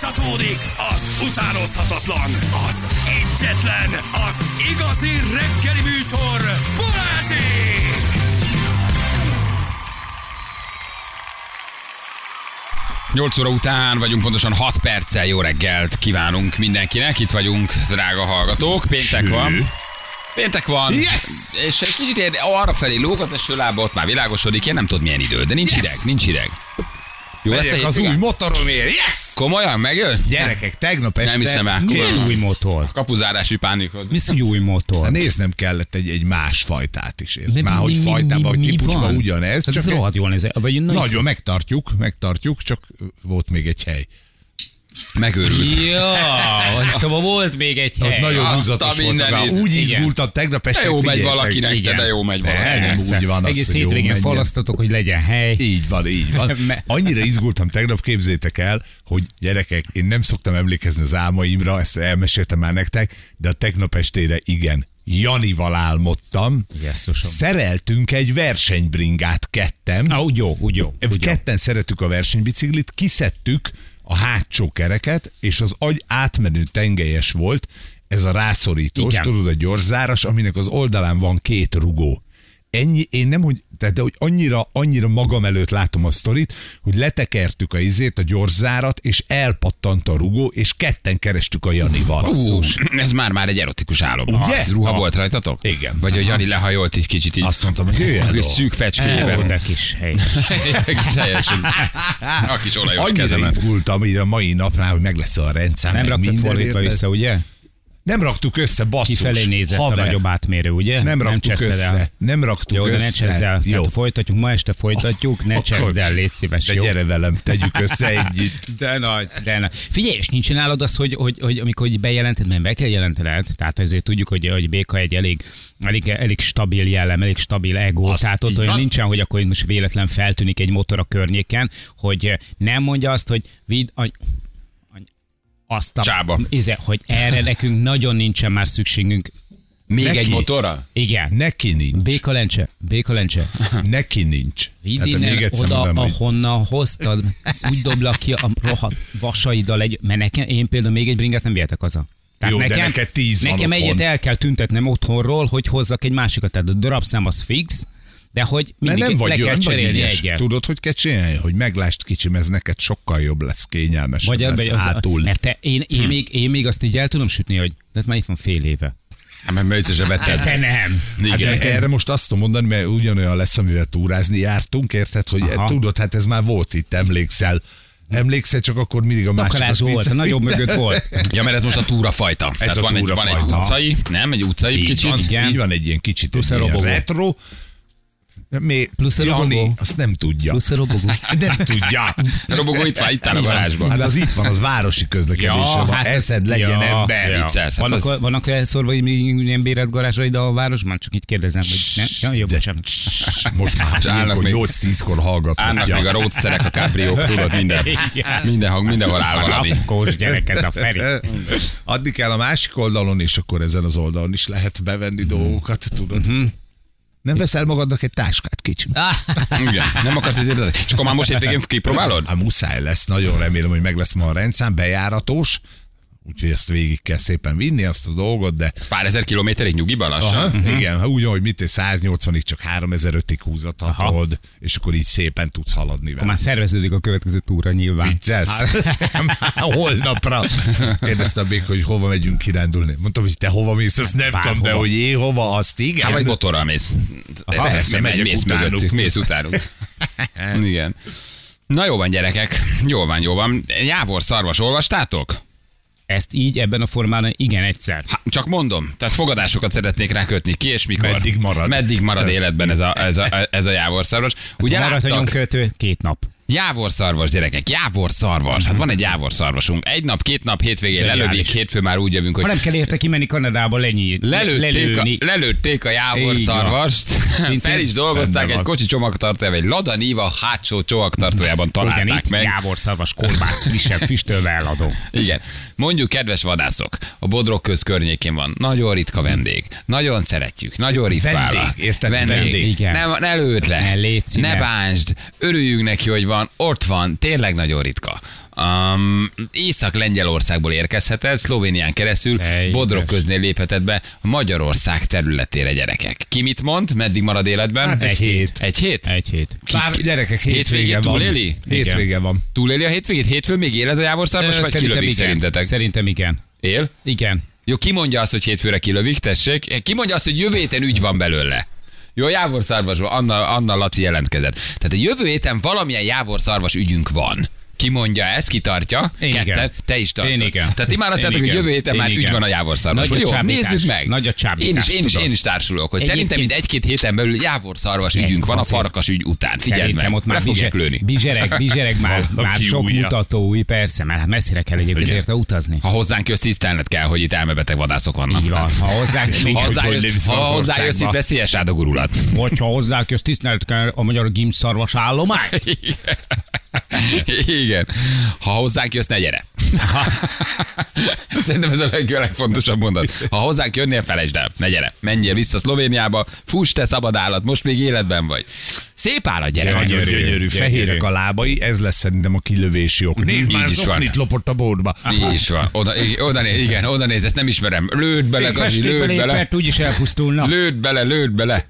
Fújtatódik az utánozhatatlan, az egyetlen, az igazi reggeli műsor, Balázsék! 8 óra után vagyunk, pontosan 6 perccel jó reggelt kívánunk mindenkinek. Itt vagyunk, drága hallgatók. Péntek van. Péntek van. Yes! És egy kicsit ér, arra felé lógat eső lába, ott már világosodik. Én nem tudom milyen idő, de nincs Yes! ideg, nincs ideg. Jó lesz a Megyek az új motoromért. Yes! Komolyan megjön? Gyerekek, tegnap este... Nem hiszem el. Milyen új motor? Kapuzárási pánikod. Mi hogy új motor? Hát néznem kellett egy, egy más fajtát is. Érted? De Már hogy mi- mi- fajtában, mi- vagy mi típusban ugyanez, Tehát csak ez rohadt jól néz. Vagy na, nagyon megtartjuk, megtartjuk, csak volt még egy hely. Megőrült. Ja, szóval volt még egy Ott hely. nagyon azt húzatos volt. Úgy izgultam tegnap este. Jó megy valakinek, Igen. de jó megy valakinek. Nem úgy van az, Egész jó hétvégén falasztatok, hogy legyen hely. Így van, így van. Annyira izgultam tegnap, képzétek el, hogy gyerekek, én nem szoktam emlékezni az álmaimra, ezt elmeséltem már nektek, de a tegnap estére igen, Janival álmodtam. Jesszusom. Szereltünk egy versenybringát ketten. Ah, úgy jó, úgy jó. Úgy jó. Ketten szerettük a versenybiciklit, kiszedtük a hátsó kereket, és az agy átmenő tengelyes volt, ez a rászorítós, Igen. tudod, a gyorszáras, aminek az oldalán van két rugó. Ennyi, én nem, hogy, tehát, de hogy annyira, annyira magam előtt látom a sztorit, hogy letekertük a izét, a gyorszárat, és elpattant a rugó, és ketten kerestük a Janival. Ú, ez már már egy erotikus álom. Ugye? Az Ruha Ha. volt rajtatok? Igen. Vagy hogy Jani lehajolt egy kicsit így. Azt mondtam, hogy jöjjön. Szűk fecskéjében. de kis hely. Egy kis helyesen. A kis olajos Annyira kezemet. izgultam így a mai napnál, hogy meg lesz a rendszer. Nem raktad fordítva össze, ugye? Nem raktuk össze, basszus. Kifelé nézett a haver. nagyobb átmérő, ugye? Nem raktuk cseszted össze. El. Nem raktuk Jó, össze. ne cseszd el. Jó. Tehát folytatjuk, ma este folytatjuk, ne cseszd el, légy szíves, De jó? gyere velem, tegyük össze együtt. De nagy, de nagy. Figyelj, és nincsen nálad az, hogy, hogy, hogy amikor hogy bejelented, mert be kell jelentened, tehát ezért tudjuk, hogy, hogy Béka egy elég, elég, elég stabil jellem, elég stabil ego, Azt tehát ott olyan nincsen, hogy akkor most véletlen feltűnik egy motor a környéken, hogy nem mondja azt, hogy vidd a, a- azt a, Csába. Ize, hogy erre nekünk nagyon nincsen már szükségünk. Még Neki. egy motorra? Igen. Neki nincs. Béka lencse, béka lencse. Neki nincs. Vidd Tehát innen oda, mondom, ahonnan hoztad, úgy doblak ki a rohadt vasaiddal egy, mert nekem, én például még egy bringát nem vihetek haza. Jó, de neked tíz van Nekem otthon. egyet el kell tüntetnem otthonról, hogy hozzak egy másikat, tehát a darabszám az fix, de hogy mert mindig nem vagy, le kell nem vagy cserélni egyet. Tudod, hogy kell csinálni? Hogy meglásd kicsim, ez neked sokkal jobb lesz, kényelmesebb Vagy lesz az, az, hátul. mert te, én, Hm. én, még, én még azt így el tudom sütni, hogy de hát már itt van fél éve. Hát mert mögötte se vetted. Te nem. Hát Igen. de erre most azt tudom mondani, mert ugyanolyan lesz, amivel túrázni jártunk, érted, hogy Aha. tudod, hát ez már volt itt, emlékszel. Emlékszel, csak akkor mindig a másikat Takarás volt, a nagyobb mögött volt. Ja, mert ez most a túra fajta. Tehát a van, egy, van egy túrafajta. utcai, nem? Egy utcai Így kicsit. van, igen. így van egy ilyen kicsit egy a ilyen retro. Mi, Plusz a Jani, robogó. azt nem tudja. Plusz a robogó. Nem tudja. A robogó itt van, itt áll a garázsban. Hát az itt van, az városi közlekedése van. hát Eszed legyen ja, ember. ja. Viccelsz, hát Vannak, az- vannak elszorva ilyen bérelt garázsaid a városban? Csak itt kérdezem, hogy nem? Ja, jó, De bocsánat. most már állnak még- 8-10-kor hallgathatja. Állnak még a roadsterek, a cabriók, tudod, minden. Igen. Mindenhol, mindenhol áll valami. Afkós gyerek ez a Feri. Addig kell a másik oldalon, és akkor ezen az oldalon is lehet bevenni dolgokat, tudod. Nem veszel magadnak egy táskát, kicsim? Igen. Nem akarsz ezért? És akkor már most hétvégén kipróbálod? Hát muszáj lesz, nagyon remélem, hogy meg lesz ma a rendszám, bejáratos, úgyhogy ezt végig kell szépen vinni, azt a dolgot, de Pár ezer kilométerig nyugiban Aha, lassan? igen, ha úgy, hogy mit 180-ig csak 3005-ig húzathatod, és akkor így szépen tudsz haladni vele. Már szerveződik a következő túra nyilván. Viccelsz? Már Holnapra. Kérdeztem még, hogy hova megyünk kirándulni. Mondtam, hogy te hova mész, azt nem Bárhova. tudom, de hogy én hova, azt igen. Hát vagy motorral mész. Aha, persze, Megy- megyek mész utánuk. mögöttük, mész utánuk. Igen. Na jó van, gyerekek. Jó van, jó van. Jávor szarvas, olvastátok? Ezt így ebben a formában igen egyszer. Hát, csak mondom, tehát fogadásokat szeretnék rákötni. Ki és mikor? Meddig marad? Meddig marad életben ez a, ez a, ez a jávor szarvas? Ugye Maradt a nyomkövető két nap. Jávor szarvas, gyerekek, jávor szarvas. Hát van egy jávor szarvasunk. Egy nap, két nap, hétvégén lelövik, hétfő már úgy jövünk, hogy Ha nem kell érte kimenni Kanadába, lenyír. Lelőtték a, lelőtték a jávor Így van. szarvast, Szintén fel is dolgozták egy kocsi csomagtartójában, egy Lada Niva hátsó csomagtartójában Igen, találták itt meg. Jávor szarvas kolbász, frissen füstölve eladó. Igen. Mondjuk, kedves vadászok, a Bodrog köz környékén van nagyon ritka vendég. Nagyon szeretjük, nagyon ritkálva. Vendég, érted? Vendég. Igen. Nem, ne lőd le. Ne ne bánsd. Örüljünk neki, hogy van. Ott van. Tényleg nagyon ritka. Um, Észak-Lengyelországból érkezhetett, Szlovénián keresztül, Ej, Bodrog köznél léphetett be Magyarország területére gyerekek. Ki mit mond? Meddig marad életben? Hát egy hét. Egy hét? Egy hét. Bár gyerekek, hétvége van. túléli? Hétvége van. Túléli a hétvégét? Hétfőn még él ez a jávorszarvas, vagy kilövik igen. szerintetek? Szerintem igen. Él? Igen. Jó, ki mondja azt, hogy hétfőre kilövik, tessék? Ki mondja azt, hogy jövő héten ügy van belőle? Jó, jávorszarvasban, Anna, Anna Laci jelentkezett. Tehát a jövő héten valamilyen jávorszarvas ügyünk van. Ki mondja ezt, ki tartja? Én Ketten, igen. te is tartod. Én igen. Tehát ti már azt mondjátok, hogy jövő héten már ügy van a jávorszarvasban. Nagy Jó, nézzük meg. Nagy a csábítás, Én is, én is, én is társulok, hogy szerintem mint egy-két héten belül jávorszarvas ügyünk van a farkas ügy után. Figyeld Szerintem meg, ott már le fogják bizse- lőni. bizsereg, bizsereg már, már sok mutató új, persze, mert messzire kell egyébként érte utazni. Ha hozzánk jössz, tisztelned kell, hogy itt elmebeteg vadászok vannak. Így van. Ha hozzánk, Ha hozzájössz, itt veszélyes rád a gurulat. hogyha hozzánk jössz, tisztelt kell a magyar gimszarvas állomány. Igen. Ha hozzánk jössz, ne gyere. Szerintem ez a leg- legfontosabb mondat. Ha hozzánk jönnél, felejtsd el. Ne gyere. Menjél vissza Szlovéniába. Fuss, te szabad állat, most még életben vagy. Szép állat, gyere. Nagyon gyere. gyönyörű, gyönyörű. fehérek a lábai, ez lesz szerintem a kilövési ok. Nézd már, van. zoknit lopott a bódba. Így is van. Oda, oda néz, igen, oda néz, ezt nem ismerem. Lőd bele, Gazi, lőd bele. Mert úgyis elpusztulna. Lőd bele, lőd bele.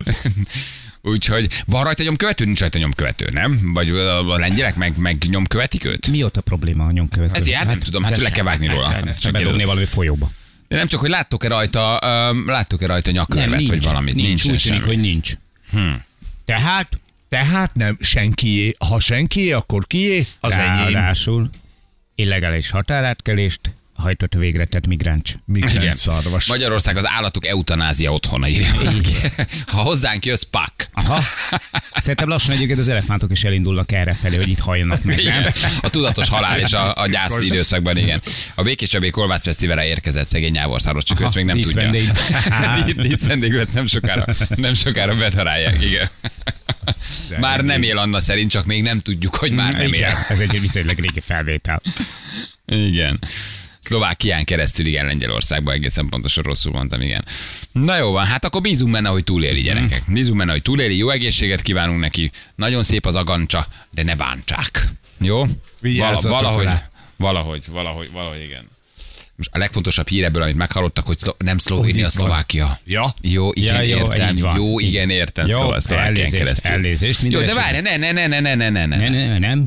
Úgyhogy van rajta nyomkövető, nincs rajta nyomkövető, nem? Vagy a lengyelek meg, meg nyomkövetik őt? Mi ott a probléma a nyomkövető? Ez ilyen, nem tudom, hát le kell vágni róla. Hát, Ezt kérdezem. valami folyóba. De nem csak, hogy láttok-e rajta, um, láttok-e rajta nyakörvet, vagy valamit? Nincs, Nincsen úgy tűnik, hogy nincs. Tehát, Tehát nem, senkié. Ha senkié, akkor kié? Az enyém. ráadásul illegális határátkelést hajtott végre tett migráns. Migrant szarvas. Magyarország az állatok eutanázia otthona írja. Ha hozzánk jössz, pak. Aha. Szerintem lassan egyébként az elefántok is elindulnak erre felé, hogy itt halljanak meg, nem? A tudatos halál és a, a gyász időszakban, igen. A Békés Csabé Kolbász Fesztiválra érkezett szegény nyávorszáros, csak ezt még nem tudja. díszvendég. Dísz vendég lett, nem sokára, nem sokára bedarálják, igen. Már nem él Anna szerint, csak még nem tudjuk, hogy már nem Igen, él. ez egy viszonylag régi felvétel. Igen. Szlovákián keresztül, igen, Lengyelországban egészen pontosan rosszul mondtam, igen. Na jó van, hát akkor bízunk benne, hogy túléli gyerekek. Bízunk benne, hogy túléli, jó egészséget kívánunk neki. Nagyon szép az agancsa, de ne bántsák. Jó? Vigyázzatok valahogy, valahogy, valahogy, valahogy, igen. Most a legfontosabb hír ebből, amit meghallottak, hogy szlo- nem Szlovénia. Szlovákia. Ja? Jó, igen, Ja, jó, értem. Jó, igen, értem. Jó, elnézést, elnézést, Jó, de várj, ne, ne, ne, ne, ne, ne, ne, Ne, ne. ne, nem?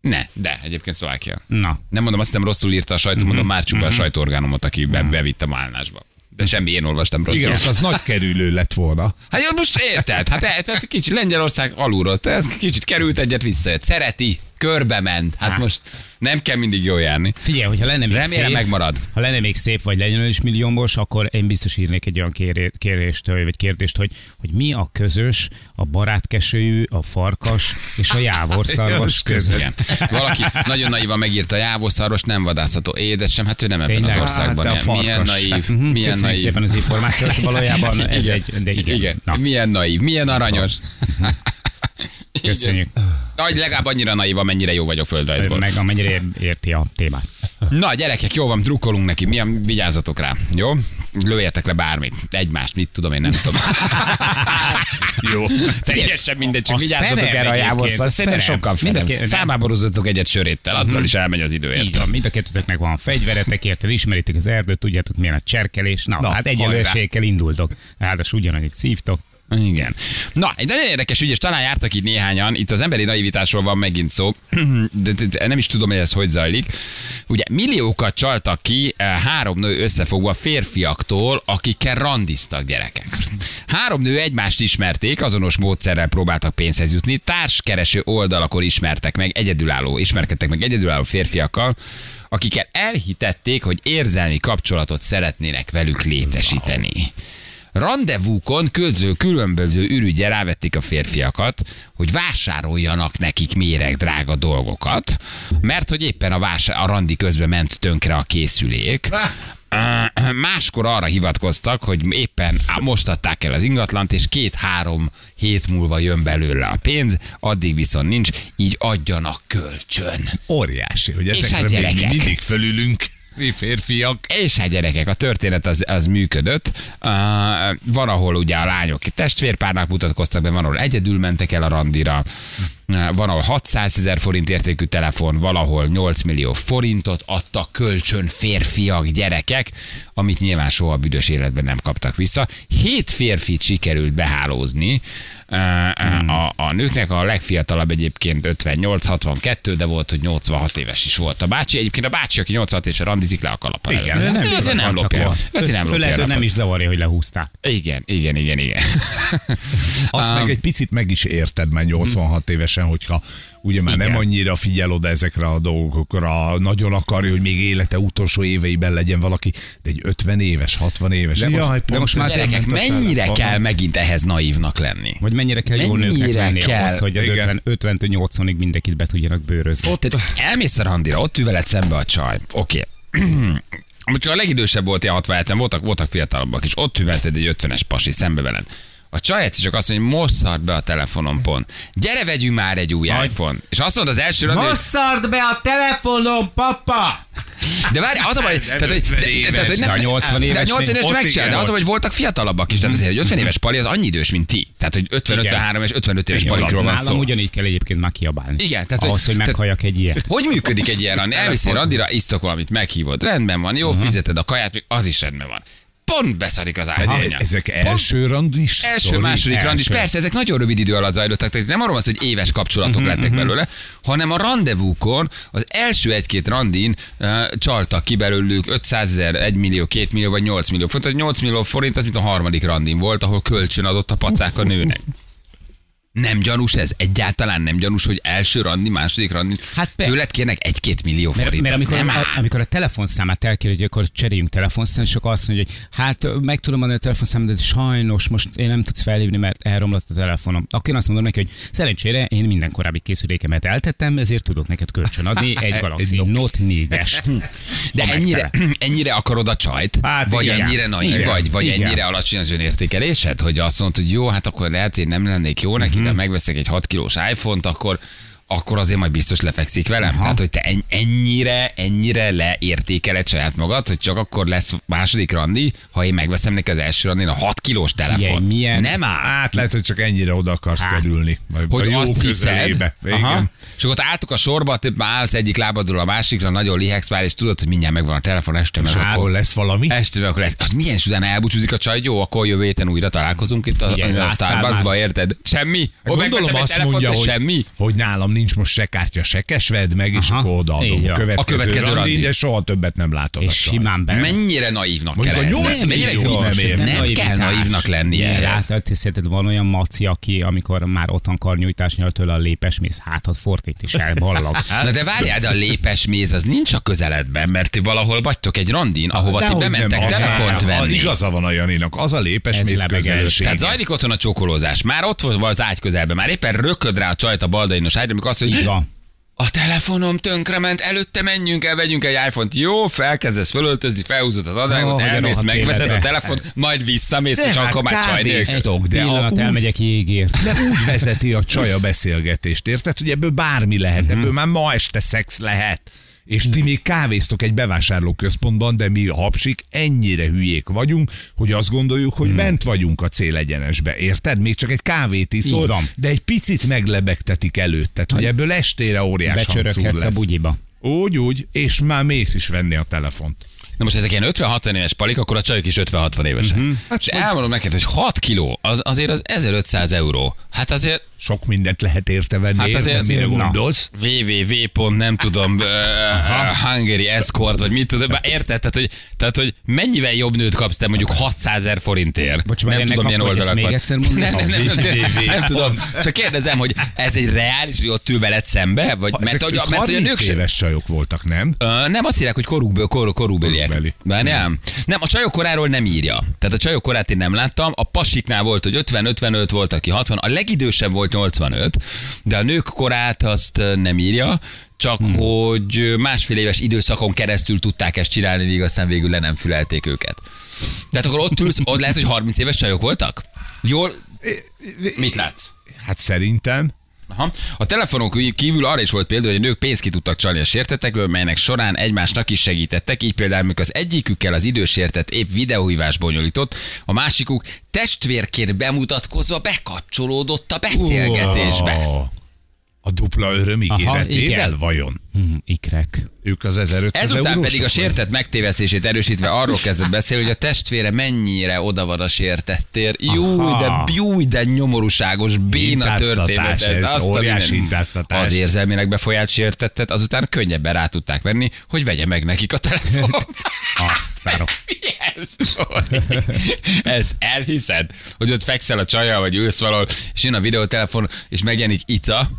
Ne, de egyébként Szlovákia. Na. Nem mondom, azt hiszem rosszul írta a sajtó, mondom már csupa a sajtóorgánumot, aki be, bevitt a málnásba. De semmi, én olvastam rosszul. Igen, az, az nagy kerülő lett volna. Hát jó, most érted, hát, hát, hát kicsit Lengyelország alulról, tehát kicsit került egyet visszajött. Szereti, körbe ment. Hát most nem kell mindig jól járni. Figyelj, hogyha lenne még Remélem szép, megmarad. Ha lenne még szép, vagy legyen is milliómos, akkor én biztos írnék egy olyan kéré- kérést, vagy kérdést, hogy, hogy mi a közös a barátkesőjű, a farkas és a jávorszarvas között. Igen. Valaki nagyon naivan megírta, jávorszarvas nem vadászható. Édesem, hát ő nem ebben Tényleg? az országban. Hát, a milyen naív, Mhm, milyen Köszönjük naív. szépen az információt, valójában ez Igen. egy, de igen. Igen. Na, Milyen naív, milyen aranyos. köszönjük. Na, hogy legalább annyira naív, amennyire jó vagyok földrajzból. Meg amennyire érti a témát. Na, gyerekek, jó van, drukkolunk neki. Milyen vigyázzatok rá, jó? Lőjetek le bármit. Egymást, mit tudom, én nem tudom. Jó. Teljesen mindegy, csak vigyázzatok erre a az Szerintem sokkal a felem. két- Számába borozzatok egyet söréttel, azzal is elmegy az idő. Mhm. Így van, mind a kettőtöknek van fegyveretek, érted, ismeritek az erdőt, tudjátok milyen a cserkelés. Na, Na, hát egyenlő hajrá. esélyekkel indultok. Ráadásul ugyanannyit szívtok. Igen. Na, egy nagyon érdekes ügy, és talán jártak itt néhányan. Itt az emberi naivitásról van megint szó, de, de, de nem is tudom, hogy ez hogy zajlik. Ugye milliókat csaltak ki eh, három nő összefogva férfiaktól, akikkel randiztak gyerekek. Három nő egymást ismerték, azonos módszerrel próbáltak pénzhez jutni, társkereső oldalakon ismertek meg egyedülálló, ismerkedtek meg egyedülálló férfiakkal, akikkel elhitették, hogy érzelmi kapcsolatot szeretnének velük létesíteni. Rendezvúkon közül különböző ürügye rávették a férfiakat, hogy vásároljanak nekik méreg drága dolgokat, mert hogy éppen a, vásár, a randi közben ment tönkre a készülék. Máskor arra hivatkoztak, hogy éppen most adták el az ingatlant, és két-három hét múlva jön belőle a pénz, addig viszont nincs, így adjanak kölcsön. Óriási, hogy És ezekre hát még mindig fölülünk. Mi férfiak. És hát gyerekek, a történet az, az működött. Uh, van, ahol ugye a lányok testvérpárnak mutatkoztak be, van, ahol egyedül mentek el a randira. Van ahol 600 ezer forint értékű telefon, valahol 8 millió forintot adtak kölcsön férfiak, gyerekek, amit nyilván soha büdös életben nem kaptak vissza. Hét férfit sikerült behálózni, a, a nőknek a legfiatalabb egyébként 58-62, de volt, hogy 86 éves is volt. A bácsi, egyébként a bácsi, aki 86 éves, randizik le a kalappal. Igen. előtt. Nem azért nem lopja. azért nem lopja. lehet, nem is zavarja, hogy lehúzták. Igen, igen, igen, igen. Azt meg egy picit meg is érted már 86 évesen, hogyha ugye már nem Igen. annyira figyel oda ezekre a dolgokra, nagyon akarja, hogy még élete utolsó éveiben legyen valaki, de egy 50 éves, 60 éves. De most- Jaj, de most már Gyerekek, mennyire kell megint ehhez naívnak lenni? Vagy mennyire kell Mennyire nőknek lenni kell? ahhoz, hogy az Igen. 50, 50 80-ig mindenkit be tudjanak bőrözni. Tehát elmész a randira, ott ül veled szembe a csaj. Oké. Okay. Csak a legidősebb volt ilyen 67 voltak, voltak fiatalabbak is. Ott ül veled egy 50-es pasi szembe veled. A csaj egyszer csak azt mondja, hogy most szart be a telefonom pont. Gyere, vegyünk már egy új iPhone. És azt mondod az első randi, hogy szart be a telefonom, papa! De várj, az a baj, tehát, hogy, 50 de, éves. tehát, hogy nem, De a 80 de a éves 80 éves megcsinál, de az a baj, hogy voltak fiatalabbak is. Tehát azért, hogy 50 éves pali az annyi idős, mint ti. Tehát, hogy 50, Igen. 53 és 55 éves Igen, palikról van szó. ugyanígy kell egyébként már kiabálni. Igen, tehát, Ahhoz, hogy hogy- meghalljak egy ilyet. Hogy működik egy ilyen randi? Elviszi randira, isztok valamit, meghívod. Rendben van, jó, fizeted a kaját, az is rendben van. Pont beszarik az iPhone. Ezek első randis Első, sztori? második randis, Első. persze, ezek nagyon rövid idő alatt zajlottak, tehát nem arról van hogy éves kapcsolatok lettek belőle, hanem a rendezvúkon, az első egy-két randin uh, csaltak ki belőlük 500 ezer, 1 millió, 2 millió vagy 8 millió forint. 8 millió forint az, mint a harmadik randin volt, ahol kölcsön adott a pacák a nőnek. Nem gyanús ez? Egyáltalán nem gyanús, hogy első randi, második randi. Hát pe- Tőled kérnek egy-két millió Mert, forintot. mert amikor, nem a, amikor a telefonszámát elkér, hogy akkor cseréljünk telefonszámot, és akkor azt mondja, hogy hát meg tudom adni a telefonszámot, de sajnos most én nem tudsz felhívni, mert elromlott a telefonom. Akkor én azt mondom neki, hogy szerencsére én minden korábbi készülékemet eltettem, ezért tudok neked kölcsön adni egy Galaxy. Note 4-est. De Ha ennyire, ennyire akarod a csajt? Hát vagy igen. ennyire nagy vagy? Vagy Igen. ennyire alacsony az önértékelésed? Hogy azt mondod, hogy jó, hát akkor lehet, hogy nem lennék jó neki, Mhm. de megveszek egy 6 kilós iPhone-t, akkor akkor azért majd biztos lefekszik velem. Aha. Tehát, hogy te en- ennyire, ennyire leértékeled saját magad, hogy csak akkor lesz második randi, ha én megveszem neki az első randin a 6 kilós telefon. Igen, milyen- Nem áll. Hát lehet, hogy csak ennyire oda akarsz Hát. kerülni. Vagy Hogy a jó azt hiszed, aha, és akkor ott álltok a sorba, te már állsz egyik lábadról a másikra, nagyon lihegsz már, és tudod, hogy mindjárt megvan a telefon este, meg akkor akkor lesz valami. Este akkor lesz. Az milyen utána elbúcsúzik a csaj, jó, akkor jövő héten újra találkozunk itt a, Igen, a Starbucksba, érted? Semmi? Gondolom azt mondja, hogy, semmi? hogy nálam nincs most se kártya, se kes, vedd meg, és Aha, akkor odaadom így a következő, A következő randin, randin. de soha többet nem látod. És simán be. Mennyire naívnak Mondjuk kell a ez nyolc lenni? Mennyire nem nem, nem kell naívnak lenni Igen, ehhez. Látod, szerinted van olyan maci, aki amikor már otthon akar nyújtásni, tőle a lépes mész, hátat fordít is elballag. Na de várjál, de a lépes méz az nincs a közeledben, mert ti valahol vagytok egy randin, ahova ti bementek telefont venni. Igaza van a Janinak, az a lépes Ez lebeges. közelőség. Tehát zajlik otthon a csókolózás. Már ott volt az ágy közelben, már éppen rököd rá a csajt a baldainos ágyra, amikor azt Így mondja, van. a telefonom tönkrement, előtte menjünk el, vegyünk egy iPhone-t. Jó, felkezdesz fölöltözni, felhúzod az Ó, adrágot, hogy a elmész, megveszed a telefon, majd visszamész, De és hát akkor már csaj nélkül. de a, Pillanat, úgy, elmegyek jégért. de úgy vezeti a csaj a beszélgetést, érted? Hogy ebből bármi lehet, Mhm. ebből már ma este szex lehet. És ti még kávéztok egy bevásárlóközpontban, de mi hapsik ennyire hülyék vagyunk, hogy azt gondoljuk, hogy bent vagyunk a célegyenesbe, érted? Még csak egy kávét iszol, de egy picit meglebegtetik előtted, hogy ebből estére óriás Becsöröghetsz a bugyiba. Úgy, úgy, és már mész is venni a telefont. Na most ezek ilyen 50-60 éves palik, akkor a csajok is 50-60 évesek. Mhm. Hát és elmondom neked, hogy 6 kiló, az, azért az 1500 euró. Hát azért Sok mindent lehet érte venni, Hát azért- mire gondolsz? www. nem tudom, uh, Hungary Escort, vagy mit tudom, érted? Tehát hogy, tehát, hogy mennyivel jobb nőt kapsz te mondjuk 600 ezer forintért? Bocs, nem tudom, milyen akkor, hogy ezt oldalak még egyszer nem, nem, nem, nem, tudom. Csak kérdezem, hogy ez egy reális, hogy ott ül veled szembe? Vagy, mert, hogy, mert hogy a 30 nők éves csajok voltak, nem? Nem azt írják, hogy korukből, Korúbeli. Várjál? Nem, a csajok koráról nem írja. Tehát a csajok korát én nem láttam. A pasiknál volt, hogy 50-55 volt, aki 60. A legidősebb volt 85, de a nők korát azt nem írja. Csak hmm. hogy másfél éves időszakon keresztül tudták ezt csinálni, míg aztán végül le nem fülelték őket. Tehát akkor ott ülsz, ott lehet, hogy 30 éves csajok voltak? Jól, mit látsz? Hát szerintem. Aha. A telefonok kívül arra is volt példa, hogy a nők pénzt ki tudtak csalni a sértetekből, melynek során egymásnak is segítettek, így például amikor az egyikükkel az idős sértett épp videóhívás bonyolított, a másikuk testvérként bemutatkozva bekapcsolódott a beszélgetésbe. Ó. A dupla öröm Aha, ígéretével igen. vajon? Hm, ikrek. Ők az 1500 Ezután eurósok, pedig a sértett megtévesztését erősítve arról kezdett beszélni, hogy a testvére mennyire oda van a sértettér. Jó, Aha. de, jó, de nyomorúságos, béna történet ez. ez, Azt óriási hintáztatás. Az érzelmének befolyált sértettet, azután könnyebben rá tudták venni, hogy vegye meg nekik a telefont. Aztán Mi ez? Ezt elhiszed? Hogy ott fekszel a csajjal, vagy ülsz valahol, és jön a videótelefon, és megjelenik Ica.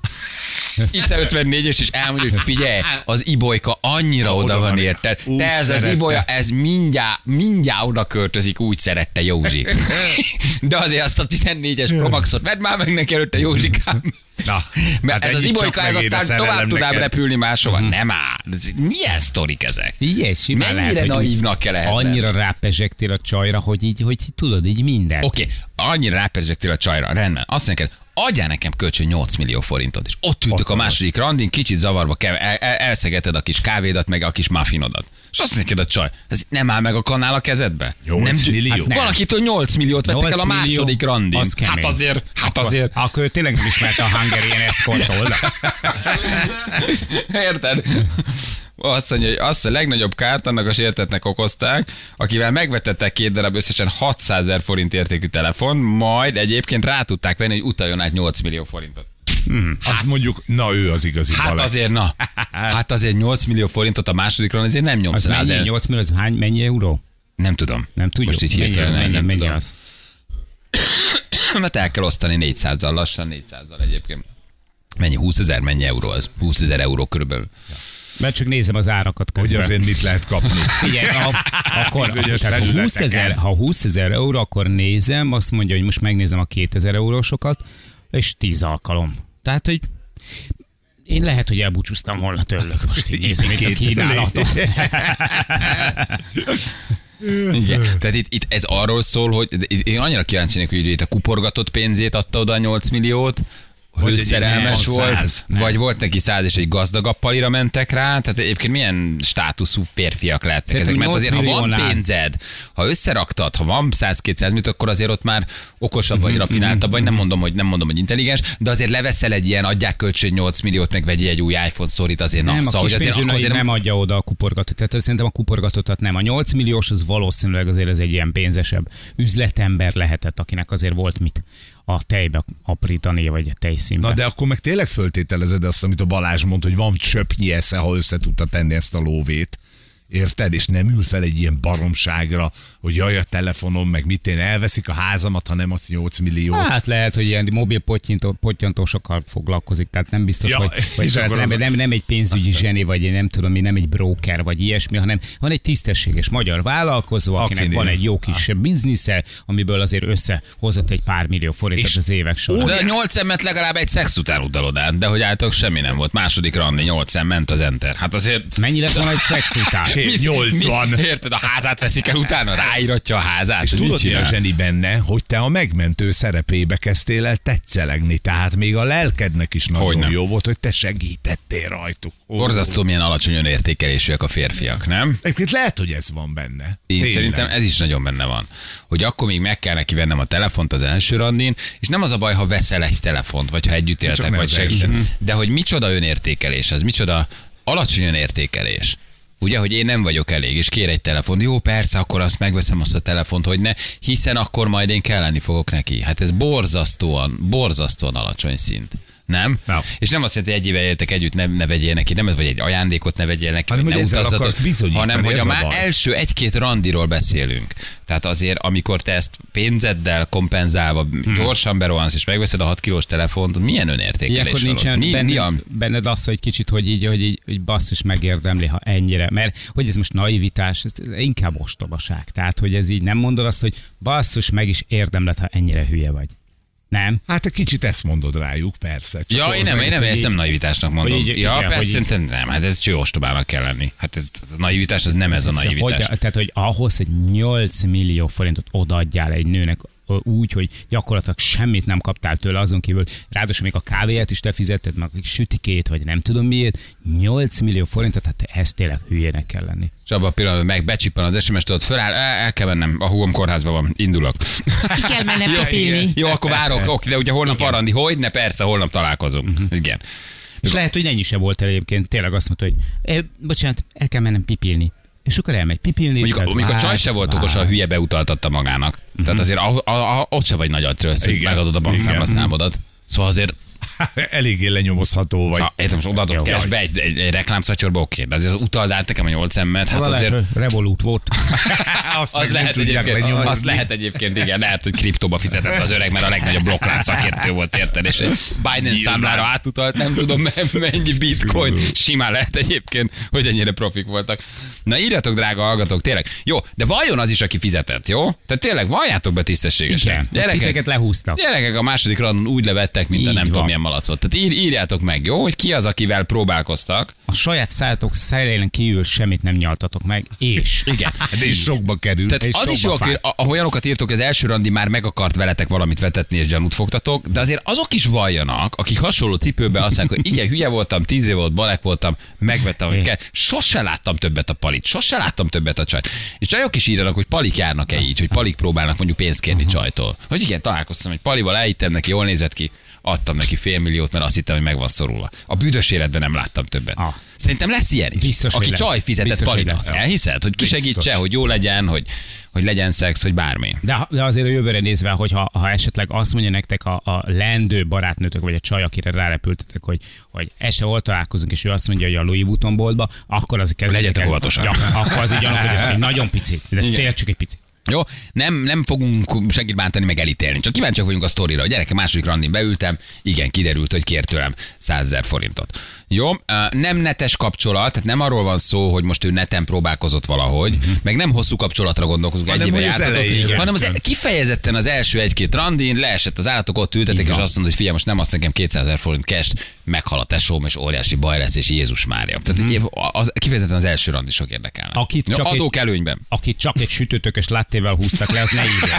Ica 54 és és elmondja, hogy figyelj, az Ibolyka annyira oda van érted. Úgy Te ez az szerette. Ibolya, ez mindjárt, mindjárt oda költözik, úgy szerette Józsi. De azért azt a 14-es Promaxot vedd már meg neki előtte Józsikám. Na, Mert hát ez az Ibolyka, ez aztán tovább neked. repülni máshova. Nem áll. Milyen sztorik ezek? Figyelj, simán Mennyire lehet, naívnak kell ehhez? Annyira rápezsegtél a csajra, hogy így, hogy tudod, így minden. Oké, okay, annyira ráperzsektél a csajra, rendben. Azt mondja, adjál nekem kölcsön 8 millió forintot, és ott ültök a második randin, kicsit zavarba kell, el, el, elszegeted a kis kávédat, meg a kis muffinodat. És azt mondja neked a csaj, ez nem áll meg a kanál a kezedbe? 8 nem, millió? Hát nem. Valakitől 8 milliót vettek 8 el a második randin. az kemény. hát azért, hát azért. Akkor ő tényleg nem ismerte a Hungarian Escortól. Érted? Azt mondja, hogy azt a legnagyobb kárt annak a sértetnek okozták, akivel megvetettek két darab összesen 600 ezer forint értékű telefon, majd egyébként rá tudták venni, hogy utaljon át 8 millió forintot. Az mondjuk, na ő az igazi Hát balett. azért, na. Hát azért 8 millió forintot a másodikra, azért nem nyomsz Az rá. mennyi? Azért. 8 millió, az hány, mennyi euró? Nem tudom. Nem tudjuk. Most így Mennyi- hirtelen nem, mennyi, nem mennyi tudom. az? Mert el kell osztani 400-zal, lassan 400-zal egyébként. Mennyi? 20 ezer? Mennyi euró az? 20 ezer euró körülbelül. Mert csak nézem az árakat Hogy közben. azért mit lehet kapni. Figyelj, ha, akkor, tehát ha, 20 ezer, ha 20 ezer euró, akkor nézem, azt mondja, hogy most megnézem a 2000 eurósokat, és 10 alkalom. Tehát, hogy én lehet, hogy elbúcsúztam volna tőlük. Most így nézem itt a kínálatot. Igen. Tehát itt, itt, ez arról szól, hogy én annyira kíváncsi hogy itt a kuporgatott pénzét adta oda a 8 milliót, hogy szerelmes volt, száz. vagy volt neki száz, és egy gazdagabb palira mentek rá, tehát egyébként milyen státuszú férfiak lehetnek ezek, Szerintem mert azért, ha 8 van pénzed, ha összeraktad, ha van 100-200 milliót, akkor azért ott már okosabb Mhm, vagy, rafináltabb vagy, nem mondom, hogy nem mondom, hogy intelligens, de azért leveszel egy ilyen, adják kölcsön 8 milliót, meg vegyél egy új iPhone szorít, azért na, Nem, a szóval, kis azért, nem adja oda a kuporgatot. Tehát szerintem a kuporgatottat nem. A 8 milliós az valószínűleg azért ez egy ilyen pénzesebb üzletember lehetett, akinek azért volt mit a tejbe aprítani, vagy a tejszínbe. Na de akkor meg tényleg föltételezed azt, amit a Balázs mondta, hogy van csöpnyi esze, ha össze tudta tenni ezt a lóvét. Érted? És nem ül fel egy ilyen baromságra, hogy jaj, a telefonom, meg mit én elveszik a házamat, ha nem az 8 millió. Hát lehet, hogy ilyen mobil pottyintó- pottyantósokkal foglalkozik, tehát nem biztos, Ja, hogy, hogy nem, az- nem, nem egy pénzügyi zseni, vagy én nem tudom, mi nem egy broker, vagy ilyesmi, hanem van egy tisztességes magyar vállalkozó, akinek Akinél. van egy jó kis biznisze, amiből azért összehozott egy pár millió forintot És az évek során. De a nyolc szemet legalább egy szex után utalod át, de hogy általában semmi nem volt. Második randi, nyolc szem, ment az enter. Hát azért... Mennyi lett volna egy szex után? 80. Mi, érted, a házát veszik el utána, ráíratja a házát. És tudod, mi a zseni benne, hogy te a megmentő szerepébe kezdtél el tetszelegni, tehát még a lelkednek is nagyon Hogyne. jó volt, hogy te segítettél rajtuk. Borzasztó milyen alacsony önértékelésűek a férfiak, nem? Egyébként lehet, hogy ez van benne. Én Tényleg. szerintem ez is nagyon benne van. Hogy akkor még meg kell neki vennem a telefont az első randin, és nem az a baj, ha veszel egy telefont, vagy ha együtt éltek, vagy első. De hogy micsoda önértékelés, ez micsoda alacsony önértékelés. Ugye, hogy én nem vagyok elég, és kér egy telefon. Jó, persze, akkor azt megveszem azt a telefont, hogy ne, hiszen akkor majd én kelleni fogok neki. Hát ez borzasztóan, borzasztóan alacsony szint. Nem? Ja. És nem azt jelenti, hogy egy éve éltek együtt, ne, ne vegyél neki, nem, vagy egy ajándékot ne vegyél neki, Hanem, vagy hogy ne utazzatok, hanem hogy a már baj. első egy-két randiról beszélünk. Tehát azért, amikor te ezt pénzeddel kompenzálva hmm. gyorsan berohansz, és megveszed a 6 kilós telefont, milyen önértékelés Ilyenkor nincsen Mi, benned, mi benned az, hogy kicsit, hogy így, hogy így hogy basszus megérdemli, ha ennyire. Mert hogy ez most naivitás, ez, ez inkább ostobaság. Tehát, hogy ez így nem mondod azt, hogy basszus meg is érdemled, ha ennyire hülye vagy. Nem? Hát egy kicsit ezt mondod rájuk, persze. Csak Ja, én nem, én nem, ezt nem naivitásnak mondom. így- ja, igen, persze, így- szerintem nem, hát ez cső ostobának kell lenni. Hát ez a naivitás, az nem ez a naivitás. Hogy, tehát, hogy ahhoz, hogy 8 millió forintot odaadjál egy nőnek, úgy, hogy gyakorlatilag semmit nem kaptál tőle, azon kívül ráadásul még a kávéját is te fizetted, meg sütikét, vagy nem tudom miért, 8 millió forintot, hát ez tényleg hülyének kell lenni. És abban a pillanatban meg becsippan az SMS, tudod, föláll, el, el kell mennem, a húgom kórházban van, indulok. Ki kell mennem pipilni. Jó, akkor várok, oké, de ugye holnap van randi, hogy ne, persze, holnap találkozunk. Igen. És lehet, hogy ennyi se volt el egyébként, tényleg azt mondta, hogy e, bocsánat, el kell mennem pipilni. És akkor elmegy pipilni. Mondjuk, lehet, mondjuk a csaj se volt okos, a hülye beutaltatta magának. Tehát azért a, a, a, ott se vagy nagy agytrősz, hogy megadod a bankszámlaszámodat. Szóval azért, Eléggé lenyomozható vagy. ha, értem, most odaadod Jó. cashbe egy, egy, egy reklámszatyorba, oké, de azért utald át nekem a nyolc emmet, hát Hát azért... Revolut volt. Azt Az lehet, egyébként, lenyomozni. az lehet egyébként, igen, lehet, hogy kriptóba fizetett az öreg, mert a legnagyobb blokklánc szakértő volt, érted, és egy Binance számlára átutalt, nem tudom me- mennyi bitcoin, simán lehet egyébként, hogy ennyire profik voltak. Na írjatok, drága hallgatók, tényleg. Jó, de vajon az is, aki fizetett, jó? Tehát tényleg valljátok be tisztességesen. Igen, titeket lehúztak. Gyerekek a második randon úgy levettek, mint a nem tudom van. milyen malacot. Tehát ír, írjátok meg, jó, hogy ki az, akivel próbálkoztak. A saját szájatok száján kívül semmit nem nyaltatok meg, és Igen. De és sokba kerül. Tehát és az is jó, olyanokat írtok, az első randi már meg akart veletek valamit vetetni, és gyanút fogtatok, de azért azok is valljanak, akik hasonló cipőben azt mondják, hogy igen, hülye voltam, tíz év volt, balek voltam, megvettem, amit kell. Sose láttam többet a palit, sose láttam többet a csajt. És csajok is írjanak, hogy palik járnak-e így, hogy palik próbálnak mondjuk pénzt kérni csajtól. Hogy igen, találkoztam egy palival, elhittem neki, jól nézett ki, adtam neki fél milliót, mert azt hittem, hogy meg van szorulva. A büdös életben nem láttam többet. Ah. Szerintem lesz ilyen is. Biztos, aki csaj fizetett Biztos, hogy. Elhiszed, hogy kisegítse, hogy jó legyen, hogy, hogy legyen szex, hogy bármi. de, de azért a jövőre nézve, hogy ha, ha esetleg azt mondja nektek a, a lendő barátnőtök, vagy a csaj, akire rárepültetek, hogy, hogy este hol találkozunk, és ő azt mondja, hogy a Louis Vuitton boltba, akkor az Legyetek óvatosak. Ja, akkor az így gyanakodjatok, hogy nagyon pici, de tényleg csak egy pici. Jó, nem, nem fogunk senkit bántani, meg elítélni. Csak kíváncsiak vagyunk a sztorira. A gyereke második randin beültem, igen, kiderült, hogy kért tőlem 100 ezer forintot. Jó, nem netes kapcsolat, tehát nem arról van szó, hogy most ő neten próbálkozott valahogy, meg nem hosszú kapcsolatra gondolkozunk, egy Hanem, éve hogy az elején. hanem az, kifejezetten az első egy-két randin, leesett az állatok, ott ültetek, és azt mondod, hogy figyelj, most nem azt nekem 200 ezer forint cash, meghal a tesóm, és óriási baj lesz, és Jézus Mária. Tehát mm. az, kifejezetten az első randisok érdekelnek. Akit Jó, csak egy- adók előnyben. Akit csak egy sütőtökös láttével húztak le, az ne írja.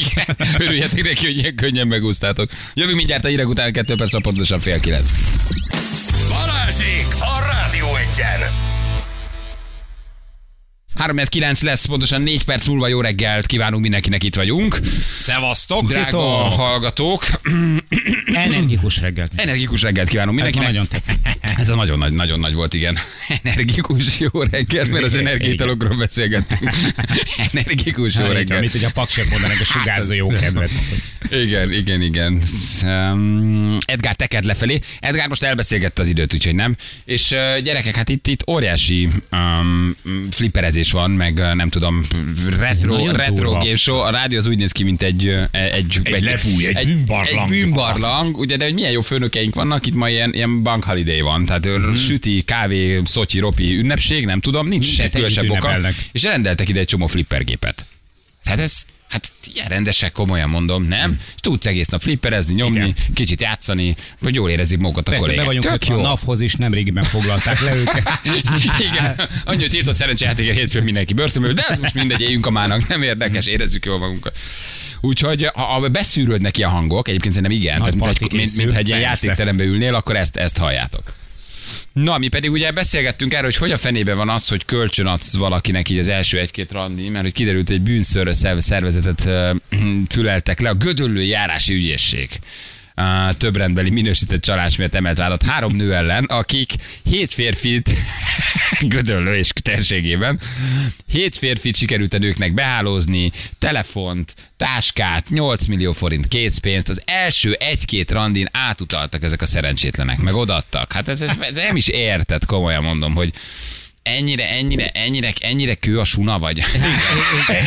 Igen, örüljetek neki, hogy ilyen könnyen megúsztátok. Jövünk mindjárt a hírek után, 2 perc, pontosan fél kilenc. Balázsék a Rádió Egyen! 3 9 lesz, pontosan 4 perc múlva jó reggelt kívánunk mindenkinek, itt vagyunk. Szevasztok! Drága Sziasztok! hallgatók, Energikus reggelt. energikus reggelt kívánunk Ez mindenkinek. nagyon tetszik. Ez a nagyon nagy, nagyon nagy volt, igen. Energikus jó reggelt, mert az energiaitalokról beszélgettünk. Energikus jó reggelt. Amit ugye a paksek mondanak, a sugárzó jó kedvet. Igen, igen, igen. Um, Edgár teked lefelé. Edgár most elbeszélgette az időt, úgyhogy nem. És uh, gyerekek, hát itt, itt óriási um, flipperezés van, meg nem tudom, retro, retro game show. A rádió az úgy néz ki, mint egy, uh, egy, Egy lepúj, egy bűnbarlang. Egy bűnbarlang, ugye, de hogy milyen jó főnökeink vannak, itt ma ilyen, ilyen bank holiday van, tehát mm-hmm. süti, kávé, szocsi, ropi ünnepség, nem tudom, nincs se különösebb oka. És rendeltek ide egy csomó flippergépet. Hát ez, hát ilyen rendesek, komolyan mondom, nem? Hmm. Tudsz egész nap flipperezni, nyomni, Igen. kicsit játszani, hogy jól érezik magukat a Persze, kollégák. vagyunk Tök a. NAV-hoz is, nem régiben foglalták le őket. Igen, annyi, hogy tiltott szerencsejátékért hétfőn mindenki börtönből, de ez most mindegy, éljünk a mának, nem érdekes, érezzük jól magunkat. Úgyhogy ha ha beszűrőd neki a hangok, egyébként szerintem igen, Nagy tehát mint, mint, készül, mint, egy ilyen persze. játékterembe ülnél, akkor ezt, ezt halljátok. Na, mi pedig ugye beszélgettünk erről, hogy hogy a fenébe van az, hogy kölcsön adsz valakinek így az első egy-két randi, mert hogy kiderült, hogy bűnszörre szervezetet füleltek le a gödöllő járási ügyészség. Több rendbeli minősített csalás miatt emelt vádat három nő ellen, akik hét férfit gödöllő és térségében hét férfit sikerült a nőknek behálózni, telefont, táskát, 8 millió forint készpénzt, az első egy-két randin átutaltak ezek a szerencsétlenek, meg odaadtak. Hát ez, ez nem is érted, komolyan mondom, hogy ennyire, ennyire, ennyire, ennyire kő a suna vagy.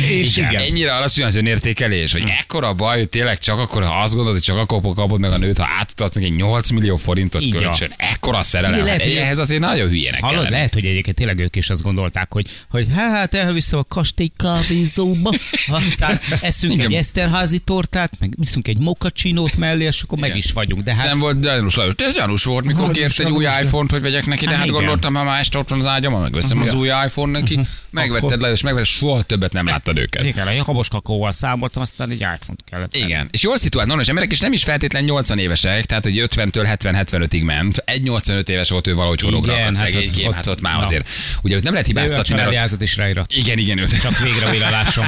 És igen. Ennyire alacsony az önértékelés, hogy ekkora baj, hogy tényleg csak akkor, ha azt gondolod, hogy csak akkor kapod meg a nőt, ha átutalsz neki 8 millió forintot van. kölcsön. Ekkora szerelem. Lehet, Hát ehhez azért nagyon hülyének Hallod, lenni. lehet, hogy egyébként tényleg ők is azt gondolták, hogy, hogy hát elviszem a kastély kávézóba, aztán eszünk Igen. egy eszterházi tortát, meg viszünk egy mokacsinót mellé, és akkor meg Igen. is vagyunk. De hát Nem volt gyanús Lajos. De gyanús volt, mikor kért egy új iPhone-t, hogy vegyek neki, de Há, hát igen. gondoltam, ha már este ott van az ágyam, megveszem az új iPhone neki, Megvetted le, és megvetted, soha többet nem láttad őket. Igen, a Jakabos kakóval számoltam, aztán egy iPhone-t kellett. venni. Igen, és jól szituált normális emberek, és nem is feltétlen 80 évesek, tehát hogy 50-től 70-75-ig ment. Egy 85 éves volt ő valahogy horogra Igen, hát szegény ott- ott- hát ott már na. azért. Ugye ott nem lehet hibáztatni, mert ott... is ráírat. Igen, igen, őt. Csak végre újra lássam.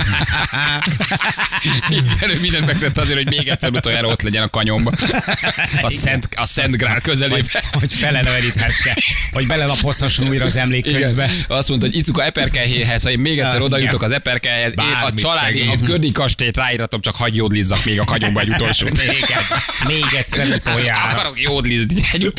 Igen, ő mindent megtett azért, hogy még egyszer utoljára ott legyen a kanyomba. A Szent, a Szent Grál közelében. hogy feleleveníthesse, hogy belelapozhasson újra az emlékkönyvbe. Azt mondta, hogy Icuka Eperkelyhéhez, ha én még egyszer oda jutok az Eperkelyhez, én a Bármit család, tegyen. a Kördi kastélyt ráíratom, csak hagyj jódlizzak még a kanyomba egy utolsót. Még, egy- még egyszer utoljára. Akarok jódlizni egy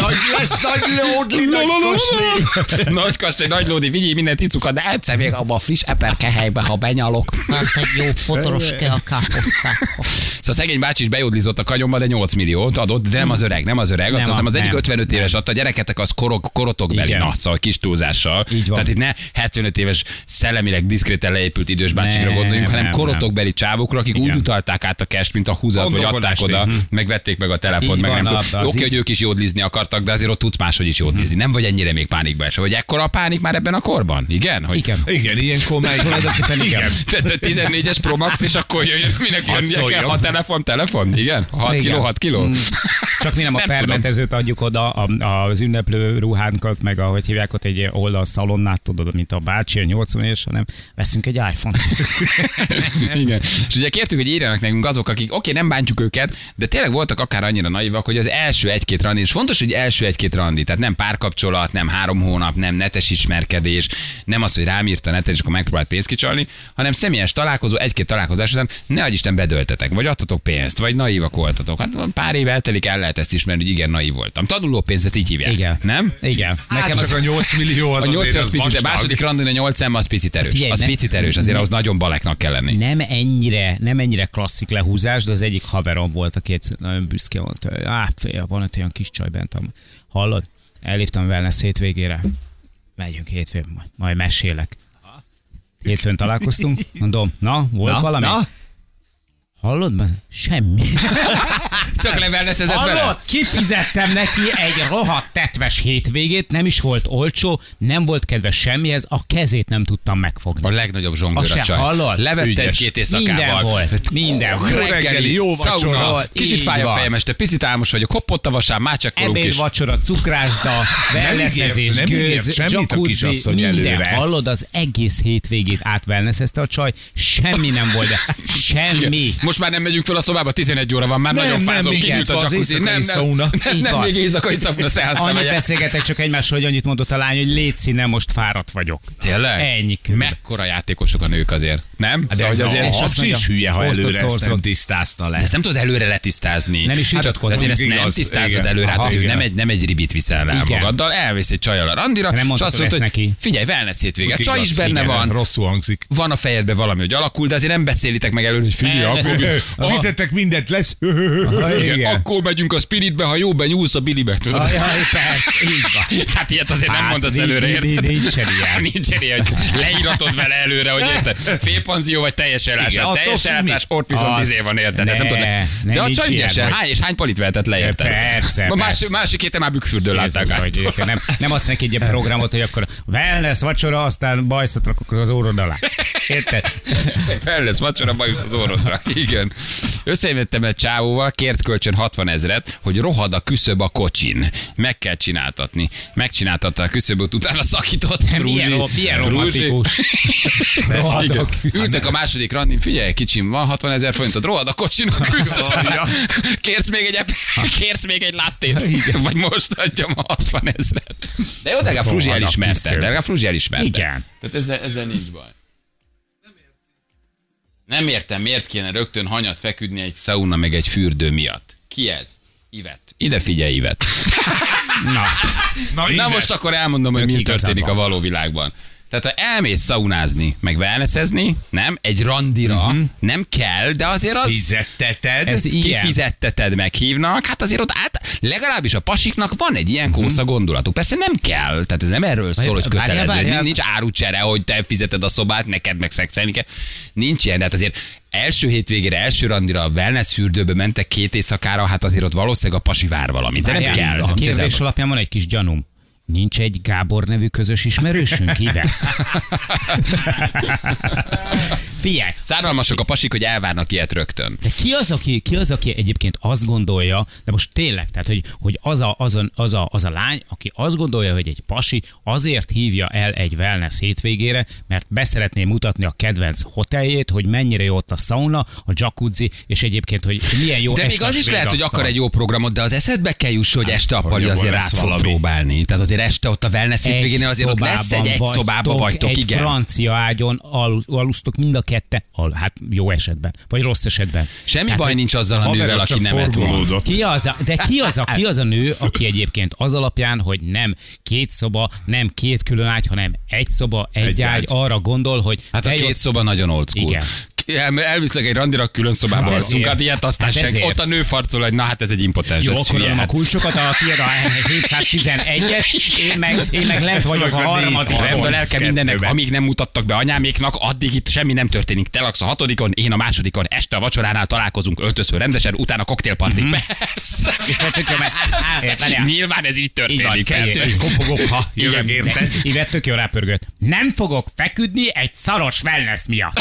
nagy lesz nagy lódli, nagy kastély. Nagy kastély, nagy lódi, vigyél mindent Icuka, de egyszer még abba a friss eperkehelybe, ha benyalok. Hát egy jó fotoros kell a káposztákhoz. Szóval szegény bácsi is bejódlizott a kanyomba, de 8 milliót adott, de nem az öreg, nem az öreg. Nem az, az egyik nem, 55 éves adta, a gyereketek az korok, korotokbeli, Igen. na, szóval kis túlzással. Így van. Tehát itt ne 75 éves szellemileg diszkréten leépült idős bácsikra Nem, gondoljunk, hanem nem, korotokbeli csávokra, akik úgy Igen. utalták át a cash, mint a húzat, vagy adták oda, hm. megvették meg a telefont, Így meg van, nem tudom. Oké, így- hogy ők is jódlizni akartak, de azért ott tudsz máshogy is jódlizni. Nem vagy ennyire még pánikba esve. Vagy ekkora a pánik már ebben a korban? Igen? Hogy Igen. Igen, ilyenkor megy. Tulajdonképpen igen. tehát a 14-es Pro Max, és akkor jöjjön, minek jönnie kell, ha telefon, telefon, igen? 6 Igen. kiló, 6 kiló. Mm. Csak mi nem a Nem permetezőt adjuk oda, a, az ünneplő ruhánkat, meg ahogy hívják ott egy oldalszalonnát, tudod, mint a bácsi, a 80 éves, hanem veszünk egy iPhone-t. Igen. És ugye kértük, hogy írjanak nekünk azok, akik, oké, nem bántjuk őket, de tényleg voltak akár annyira naivak, hogy az első egy-két randi, és fontos, hogy első egy-két randi, tehát nem párkapcsolat, nem három hónap, nem netes ismerkedés, nem az, hogy rám írt a neten, és akkor megpróbált pénzt kicsalni, hanem személyes találkozó, egy-két találkozás után ne adj Isten bedöltetek, vagy adtatok pénzt, vagy naívak voltatok. Hát pár év eltelik, el lehet ezt ismerni, hogy igen, naív voltam. Tanuló pénzt, ezt így hívják. Igen. Nem? Igen. Nekem Nekem csak az, a 8 millió az A 8 azért az az picit, a második randin a 8 az picit erős. Figyelj, Az ne- picit erős, azért ahhoz nagyon baleknak kell lenni. nem ennyire, nem ennyire klasszik lehúzás, de az egyik haverom volt, aki egyszer nagyon büszke volt. Á, fél, van egy olyan kis csaj bent, am- hallod? Elhívtam wellness hétvégére. Megyünk hétfőn, majd- majd mesélek. Hétfőn találkoztunk, mondom, na, volt Na, valami? na? Hallod? Ma- Semmi. Csak leverneszezett vele? Hallod? Kifizettem neki egy rohadt tetves hétvégét, nem is volt olcsó, nem volt kedves semmihez, a kezét nem tudtam megfogni. A legnagyobb zsongőr a se csaj. hallod? Levette Ügyes. egy-két éjszakával. Minden volt, minden volt. Reggeli, reggeli, jó vacsora. szauna, kicsit fáj a fejem este, picit álmos vagyok, hoppott a vasán, már csekkolunk Ebéd, is. vacsora, cukrászda, wellnessezés, nem gőz, semmit a jacuzzi, kisasszony minden. előre. Hallod, az egész hétvégét átvellnessezte a csaj, semmi nem volt, de semmi. Most már nem megyünk fel a szobába, 11 óra van, már Nem, nagyon nem, fázom, kinyílt a az jacuzzi. Nem, nem, nem, nem, még éjszakai szauna, szeánsz nem Annyit megyek. beszélgetek csak egymásról, hogy annyit mondott a lány, hogy légy színe, most fáradt vagyok. Tényleg? Ennyi. Mekkora játékosok a nők azért, nem? De Szóval, hogy hogy azért azért, a azt hapsi is hülye, ha előre ezt nem tisztázta le. de ezt nem tudod előre letisztázni. Nem is Hát, vitatkozom. de azért ezt nem tisztázod előre, hát nem egy, nem egy ribit viszel el magaddal, elvész egy csajjal a randira, Nem és azt mondod, hogy neki. figyelj, wellness hétvége, csaj is benne van, Rosszul hangzik. van a fejedben valami, hogy alakul, de azért nem beszélitek meg előre, hogy figyelj, akkor, ne, Ah, Fizetek mindent, lesz. igen, Igen. akkor megyünk a spiritbe, ha jó benyúlsz a bilibe, tudod? Ajaj, persze, így van. Hát ilyet azért nem Hát, mondasz nincs- előre, nincs- érted? nincsen ilyen. Nincsen ilyen, hogy leíratod vele előre, hogy érted? Félpanzió vagy teljes Igen, ellátás. Teljes ellátás, ott viszont izé van, érted? Ezt nem Ne, tudod. ne, De a csaj ügyesen, hány és hány palit vehetett le, érted? Persze, A másik, persze. másik héten már bükkfürdő látták át. nem, nem adsz neki egy ilyen programot, hogy akkor wellness, vacsora, aztán bajszot rakok az órod alá. Érted? Fel lesz vacsora, bajusz az orrodra. Igen. Összejöttem egy csávóval, kért kölcsön 60 ezret, hogy rohad a küszöb a kocsin. Meg kell csináltatni. Megcsináltatta a küszöböt, utána szakított. Milyen, milyen romantikus. A Igen. Ültek a második randin, figyelj, kicsim, van 60 ezer forintot, rohad a kocsin a küszöb. Kérsz még egy, kérsz még egy lattét? Vagy most adjam a 60 ezret. De jó, de legalább Fruzsi a elismerte. De legalább Fruzsi elismerte. Igen. Tehát ezzel, ezzel nincs baj. Nem értem, miért kéne rögtön hanyat feküdni egy sauna meg egy fürdő miatt. Ki ez? Ivet. Ide figyelj, Ivet. Na, Na, Na most akkor elmondom, hogy mi történik a van. való világban. Tehát ha elmész szaunázni, meg wellnessezni, nem, egy randira, uh-huh. nem kell, de azért az Fizetteted. ez ilyen. kifizetteted, meghívnak, hát azért ott át, legalábbis a pasiknak van egy ilyen kósza gondolatuk. Persze nem kell, tehát ez nem erről szól, hogy kötelező, várjál. nincs árucsere, hogy te fizeted a szobát, neked meg szexelni kell. Nincs ilyen, de hát azért első hétvégére, első randira a wellness fürdőbe mentek két éjszakára, hát azért ott valószínűleg a pasi vár valamit, de nem kell. A kérdés alapján van egy kis gyanúm. Nincs egy Gábor nevű közös ismerősünk, Ive? Figyelj, Száralmasok a pasik, hogy elvárnak ilyet rögtön. de ki az, aki, ki az, aki egyébként azt gondolja, de most tényleg, tehát, hogy, hogy az, a, az, a, az, a, az a lány, aki azt gondolja, hogy egy pasi azért hívja el egy wellness hétvégére, mert beszeretné mutatni a kedvenc hoteljét, hogy mennyire jó ott a sauna, a jacuzzi, és egyébként, hogy milyen jó De még az is lehet, hogy akar egy jó programot, de az eszedbe kell jusson, hogy este a pali azért át fog próbálni. Tehát azért este ott a wellness hétvégén azért ott lesz egy egy szobába vagytok, egy igen. francia ágyon al, alusztok mind a kette, al, hát jó esetben, vagy rossz esetben. Semmi Tehát, baj nincs azzal a nővel, aki forgolódott. Ki az a, de ki az, a, ki az a nő, aki egyébként az alapján, hogy nem két szoba, nem két külön ágy, hanem egy szoba, egy, Egy ágy, ágy. arra gondol, hogy Hát a két jó- szoba nagyon old school. Igen. El, elviszlek egy randira külön szobába Hát alszunk, hát ilyet aztán Hát hát ezért. Ott a nő farcol, hogy na hát ez egy impotens, jó, akkor a Hát. kulcsokat, a tiéd a 711-es, én meg, én meg lent vagyok a harmadik. Rendben Kettőbe. mindennek, amíg nem mutattak be anyáméknak, addig itt semmi nem történik. Te laksz a hatodikon, én a másodikon, este a vacsoránál találkozunk öltöző rendesen, utána koktélpartik. Mhm. Persze. Viszont tök jó, mert hát, várjál. Nyilván ez így történik. Hát, Egy kopogok, ha jövök Igen, érted. Ivet tök jó rápörgött. Nem fogok feküdni egy szaros wellness miatt.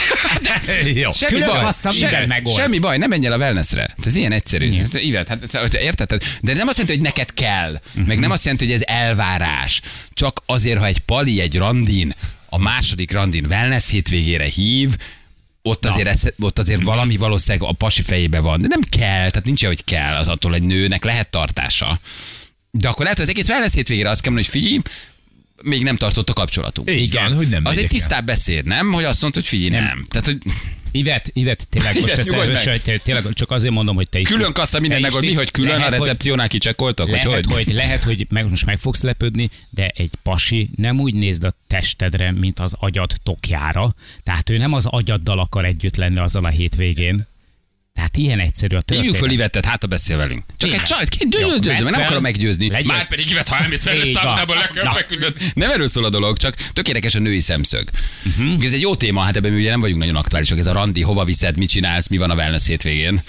Jó. Semmi Külön baj, Se- megold. semmi baj, nem menj el a wellnessre. Hát Ez ilyen egyszerű. Hát, Ivet, hát, érted? De nem azt jelenti, hogy neked kell, meg nem azt jelenti, hogy ez elvárás. Csak azért, ha egy pali egy randin, a második randin wellness hétvégére hív, ott azért, ez, ott azért valami valószínűleg a pasi fejébe van. De nem kell, tehát nincs hogy kell az attól egy nőnek, lehet tartása. De akkor lehet, hogy az egész wellness hétvégére azt kell mondani, hogy figyelj, még nem tartott a kapcsolatunk. Így van, hogy nem Az egy el. tisztább beszéd, nem? Hogy azt mondta, hogy figyelj, nem. nem. Tehát, hogy Ivet, Ivet, tényleg most Ivet, ezt tényleg csak azért mondom, hogy te is. külön kassa te minden is megold. Mi, hogy külön a lehet, hogy- recepciónál kicsekkoltak? Hogy Lehet, hogy? hogy, lehet, hogy meg, most meg fogsz lepődni, de egy pasi nem úgy nézd a testedre, mint az agyad tokjára. Tehát ő nem az agyaddal akar együtt lenni azzal a hétvégén. Tehát ilyen egyszerű a történet. Hívjuk föl Ivettet, hát ha beszél velünk. Csak egy csajt, két Jó, győző, vedd meg nem akarom meggyőzni. Legyen. Már pedig Ivet, ha elmész van. számlából. Nem erről szól a dolog, csak tökéletes a női szemszög. Uh-huh. Ez egy jó téma, hát ebben mi ugye nem vagyunk nagyon aktuálisak. Ez a randi, hova viszed, mit csinálsz, mi van a wellness hétvégén.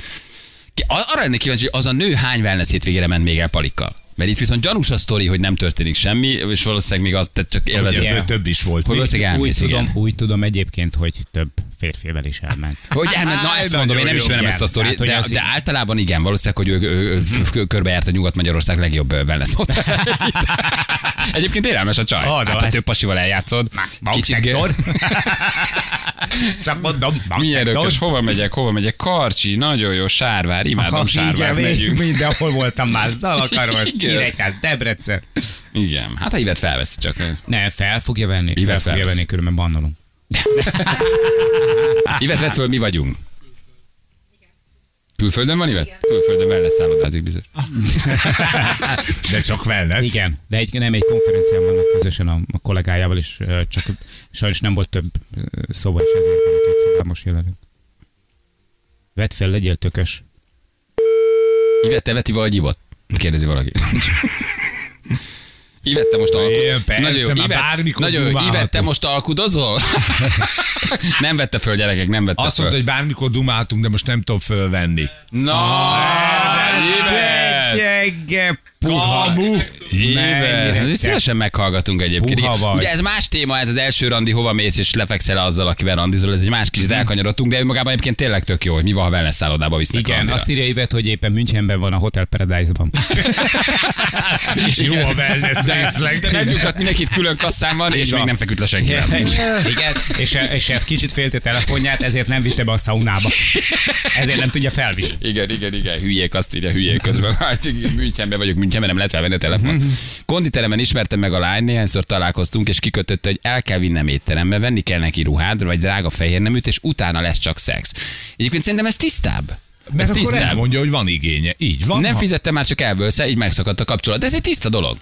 Arra lennék kíváncsi, hogy az a nő hány wellness hétvégére ment még el palikkal. Mert itt viszont gyanús a sztori, hogy nem történik semmi, és valószínűleg még az tehát csak élvezett. Ugye, Igen. több is volt. Hogy valószínűleg úgy elmész, tudom, igen. úgy tudom egyébként, hogy több férfivel is elment. Hogy elment, na ezt mondom, én nem ismerem Igen. ezt a sztorit, hogy de, de általában igen, valószínűleg, hogy ő, ő, ő körbejárt a Nyugat-Magyarország legjobb wellness. Egyébként érelmes a csaj. Ah, hát, ha több pasival eljátszod. Bankszektor. Csak mondom, Milyen bankszektor. rökös, hova megyek, hova megyek? Karcsi, nagyon jó, Sárvár, imádom Sárvár, igen, megyünk. mindenhol voltam már, Zalakaros, Igen. Nyíregyház, Debrecen. Igen, hát ha Ivet felveszi csak. Ne, fel fogja venni, fel fogja venni, különben bannolunk. Ivet vett föl, mi vagyunk. Külföldön van Ivet? Külföldön wellness szállodázik biztos. De csak wellness. Igen, de egy, nem egy konferencián vannak közösen a, a kollégájával, és ö, csak sajnos nem volt több ö, szóba, és ezért van két szokámos jelenünk. Vedd fel, legyél tökös. Ivet, te veti vagy ivott? Kérdezi valaki. Ivet, te most alkudozol? Én persze, már bármikor nagyon jó. dumálhatok. Ivet, te most alkudozol? nem vette föl, gyerekek, nem vette Azt föl. mondta, hogy bármikor dumáltunk, de most nem tudom fölvenni. Na, Ivet! Gyenge, Kamu! Mennyire Szívesen meghallgatunk egyébként. Puha vagy. Ugye ez más téma, ez az első randi, hova mész és lefekszel azzal, akivel randizol, ez egy más kicsit elkanyarodtunk, de önmagában egyébként tényleg tök jó, hogy mi van, ha wellness szállodába visznek Igen, randira. azt írja Ivet, hogy éppen Münchenben van a Hotel Paradise-ban. És jó a wellness részleg. De megnyugtat mindenkit külön kasszán van, és van. még nem feküdt le senkivel. Igen, és, és kicsit félte telefonját, ezért nem vitte be a szaunába. Ezért nem tudja felvinni. Igen, igen, igen, hülyék, azt írja hülyék közben. Hát, igen, Münchenben vagyok, Münchenben nem lehet felvenni a telefon. Konditeremen ismertem meg a lány, néhányszor találkoztunk, és kikötötte, hogy el kell vinnem étterembe, venni kell neki ruhát, vagy drága fehér neműt, és utána lesz csak szex. Egyébként szerintem ez tisztább. Mert ez akkor tisztább. elmondja, hogy van igénye. Így van. Nem ha- fizettem már csak elbőlsze, így megszakadt a kapcsolat. De ez egy tiszta dolog.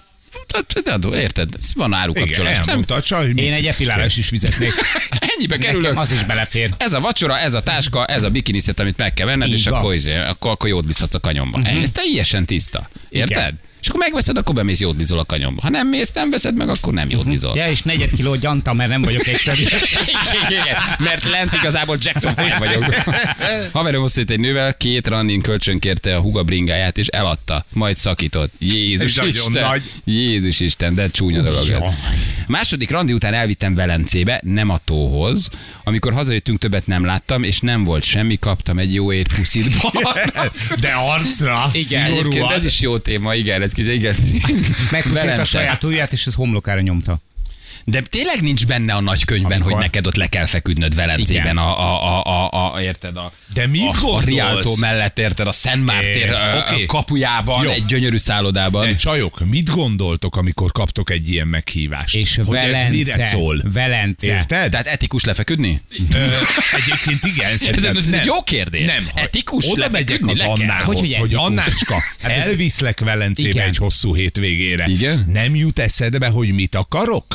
De, érted? Van Igen, árukapcsolat. Nem- a csaj, hogy Én egy epilálás is fizetnék. Ennyibe kerülök. Nekem az is belefér. Ez a vacsora, ez a táska, ez a bikiniszet, amit meg kell venned, Így és van. akkor, izé, akkor, akkor jót viszhatsz a kanyomba. Uh-huh. Ez teljesen tiszta. Érted? Igen. Akkor megveszed, akkor bemész jódlizol a kanyomba. Ha nem mész, nem veszed meg, akkor nem jódlizol. Ja, és negyed kiló gyanta, mert nem vagyok egyszerű. Mert lent igazából Jackson Five vagyok. Haverom összejött egy nővel, két randin kölcsön kérte a huga bringáját, és eladta, majd szakított. Jézus nagyon Isten. nagy. Jézus Isten, de csúnya dolog. Jaj. Második randi után elvittem Velencébe, nem a tóhoz. Amikor hazajöttünk, többet nem láttam, és nem volt semmi, kaptam egy jó ét puszit. De arcra, Igen, egyébként szigorúan. ez is jó téma, igen, kis, igen. Megpuszítta saját ujját, és ez homlokára nyomta. De tényleg nincs benne a nagykönyvben, Amikor- hogy neked ott le kell feküdnöd Velencében, a, a, a, a, a, érted? A, De mit a, a gondolsz? Rialto mellett, érted? A Szent Mártér oké. kapujában, Jó. egy gyönyörű szállodában. De csajok, mit gondoltok, amikor kaptok egy ilyen meghívást? És hogy ez Velence. mire szól? Velence. Érted? Tehát etikus lefeküdni? Ö, egyébként igen, Ez, szerintem ez nem. egy jó kérdés. Nem, etikus oda megyek lefeküdni az. Annához, Hogy, hogy? Annácska, elviszlek Velencébe Igen. egy hosszú hétvégére. Igen? Nem jut eszedbe, hogy mit akarok?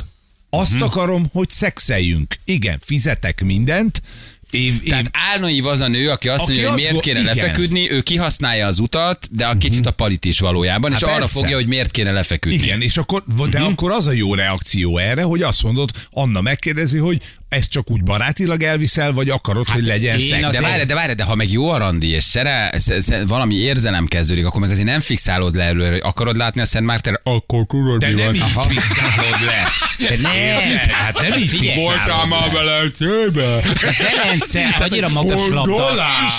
Azt Mhm. akarom, hogy szexeljünk. Igen, fizetek mindent. Én, én, Tehát álnaív az a nő, aki azt Aki mondja, hogy miért kéne igen. lefeküdni, ő kihasználja az utat, de a kicsit a palit is valójában, és Hát arra persze. fogja, hogy miért kéne lefeküdni. igen, és akkor, de Mhm. akkor az a jó reakció erre, hogy azt mondod, Anna megkérdezi, hogy ezt csak úgy barátilag elviszel, vagy akarod, hogy legyen szex. De várj, de várj, de ha meg jó a randi, és szere, sz- sz- valami érzelem kezdődik, akkor meg azért nem fixálod le előre, hogy akarod látni a Szent Mártér, akkor tudod, De mi nem van. így fixálod le. De nem. Hát nem így fixálod le. Velencébe. A Velence annyira magas labda.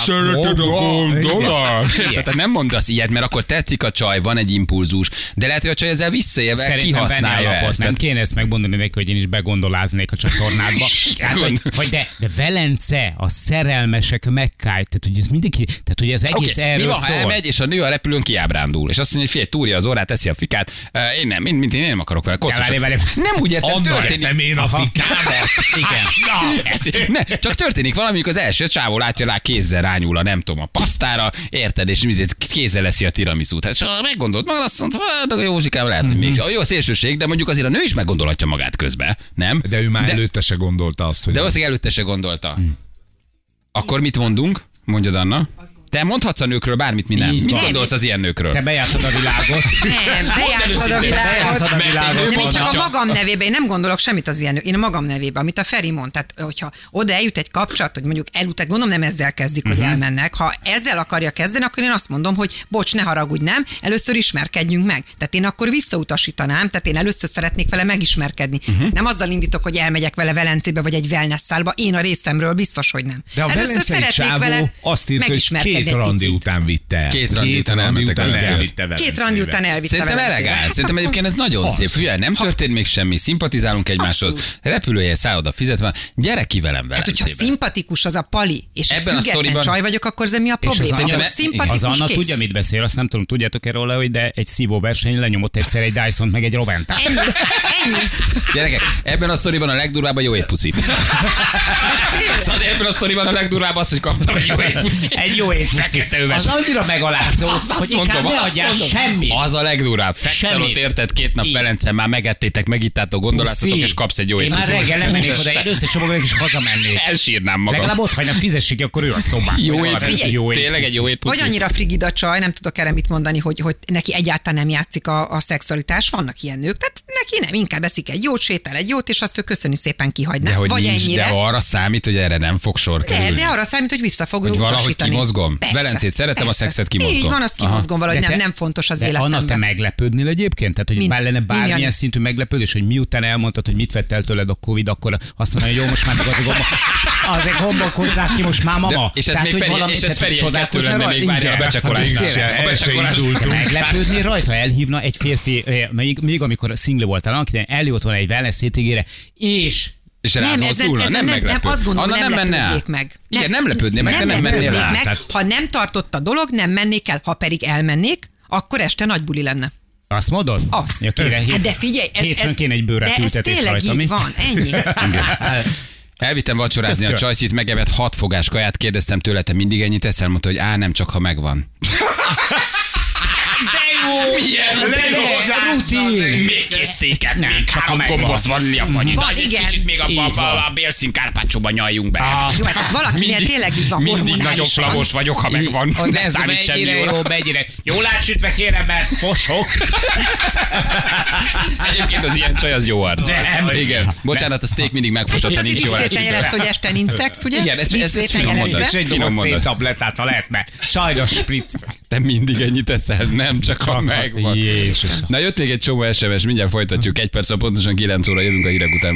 Szereted a gondolat? Tehát nem mondasz ilyet, mert akkor tetszik a csaj, van egy impulzus, de lehet, hogy a csaj ezzel visszaélve kihasználja ezt. Nem kéne ezt megmondani neki, hogy én is begondoláznék a csatornádba. Hát, hogy, hogy de, de Velence, a szerelmesek megkáj, tehát hogy ez mindenki, tehát hogy ez egész mi erről van, ha szól. elmegy, és a nő a repülőn kiábrándul, és azt mondja, hogy figyelj, túrja az órát, teszi a fikát, uh, én nem, mint, mint én, nem akarok vele koszos. várj, várj. Nem úgy értem, Anna történik. eszem én a fikámat. Igen. Na, ne, csak történik valami, amikor az első csávó látja rá, kézzel rányúl a nem tudom, a pasztára, érted, és mizét kézzel leszi a tiramisút. Hát csak meggondolt magad, azt mondta, hát a Józsikám lehet, hogy még. A jó szélsőség, de mondjuk azért a nő is meggondolhatja magát közben, nem? De ő már de, előtte se gondolta azt, hogy... de valószínűleg előtte se gondolta. Akkor mit mondunk? Mondjad, Anna. Te mondhatsz a nőkről bármit, mi nem. Így Mit van. gondolsz az ilyen nőkről? Te bejártad a világot. Nem, bejártad a világot. Bejártad a világot. nő Nem, én csak a magam nevében, én nem gondolok semmit az ilyen, én a magam nevében, amit a Feri mond. Tehát, hogyha oda eljut egy kapcsolat, hogy mondjuk elutat, gondolom nem ezzel kezdik, hogy Mhm. elmennek. Ha ezzel akarja kezdeni, akkor én azt mondom, hogy bocs, ne haragudj, nem, először ismerkedjünk meg. Tehát én akkor visszautasítanám, tehát én először szeretnék vele megismerkedni. Mhm. Nem azzal indítok, hogy elmegyek vele Velencébe vagy egy wellness szálba, én a részemről biztos, hogy nem. De a először szeretnék vele azt hogy megismerkedni két randi picit. után vitte el. Két randi után randi elmentek után elvitte Velencébe. Két randi után elvitte Szerintem elegáns. Szerintem egyébként ez nagyon Az. szép. Figyelj, nem történt még semmi, szimpatizálunk egymáshoz. Repülője, szálloda fizetve, gyere ki velem Hát, hogyha Velencébe. szimpatikus az a pali, és Ebben a sztoriban- csaj vagyok, akkor ez mi a az, probléma? E- szimpatikus, az Anna kész. tudja, mit beszél, azt nem tudom, tudjátok-e róla, hogy de egy szívó versenyen lenyomott egyszer egy Dyson meg egy Roventát. Ennyi, ennyi. Gyerekek, ebben a sztoriban a legdurvább a jó étpuszit. szóval ebben a sztoriban a legdurvább az, hogy kaptam egy jó étpuszit. Egy jó étpuszit. Fekete öves. Az annyira megalázó, Azt, hogy azt inkább mondom, ne azt adjál mondom. semmit. Az a legdurább. Fekszel ott érted két nap. Velencen, már megettétek, megittátok, gondolátotok, Puszi. és kapsz egy jó Én már reggel nem mennék oda, én összecsomagolnék és hazamennék. Elsírnám magam. Legalább ott hagynak, fizessék akkor ő a szobán. Jó Vagy jó Tényleg egy jó Vagy étpuszit. annyira frigid a csaj, nem tudok erre mit mondani, hogy, hogy neki egyáltalán nem játszik a, a szexualitás. Vannak ilyen nők, tehát neki nem, inkább eszik egy jót, sétál egy jót, és azt ő köszöni szépen kihagyná. De hogy Vagy nincs, ennyire. de arra számít, hogy erre nem fog sor de, kerülni. de arra számít, hogy vissza fog Hogy valahogy kimozgom? Persze, Velencét szeretem, a persze. szexet kimozgom. Így van, azt Aha. kimozgom valahogy, nem, nem fontos az De Anna, te életemben. meglepődnél egyébként? Tehát, hogy Min- bár lenne bármilyen mindjárt. szintű meglepődés, hogy miután elmondtad, hogy mit vett el tőled a Covid, akkor azt mondja, hogy jó, most már meg azért gombok, azért gombok hozzák ki, most már mama. De, és ez Tehát, még hogy Feri, valami- és ez Feri egy rajta? még várja a A becsekolás-. Meglepődni rajta, elhívna egy férfi, eh, még, még amikor single voltál, annak idején eljött volna egy wellness hétvégére, és És Nem, ezen, ezen nem, nem, nem, azt gondolom, Anna nem, nem menne meg. Igen, nem lepődnék meg, nem mennél lepődnék rá. meg. Tehát- Ha nem tartott a dolog, nem mennék el. Ha pedig elmennék, akkor este nagy buli lenne. azt mondod? Azt. Ja, kéne, hát de figyelj, ez, hétfőn ez, kéne egy de ez tényleg rajta, így mi? van, ennyi. Elvittem vacsorázni a Ezt csajszit, megevett hat fogás kaját, kérdeztem tőle, te mindig ennyit eszel, mondta, hogy á, nem csak ha megvan. Milyen rutin. Még két széket, Nem, még csak három gombóc van a fagy. Van, Egy igen. Kicsit még a, a, a, a bélszín kárpácsóban nyaljunk be. Jó, hát az valakinél tényleg így van mindig nagyon flagos vagyok, ha megvan. Ne számít semmi mennyire jóra. jó, mennyire. Jól átsütve kérem, mert fosok. Egyébként az ilyen csaj az jó arc. Nem. Igen. Bocsánat, a steak mindig megfosott, ott ha nincs jól diszkréten jelezte, hogy este nincs szex, ugye? Igen, ez- ez- ez finom mondat. És egy Finom mondat. széntablettát, ha lehet, mert sajnos spritz. Te mindig ennyit eszel, nem csak ha megvan. Jézus. Na jött még egy csomó SMS, mindjárt folytatjuk. Egy perc, pontosan 9 óra jövünk a hírek után.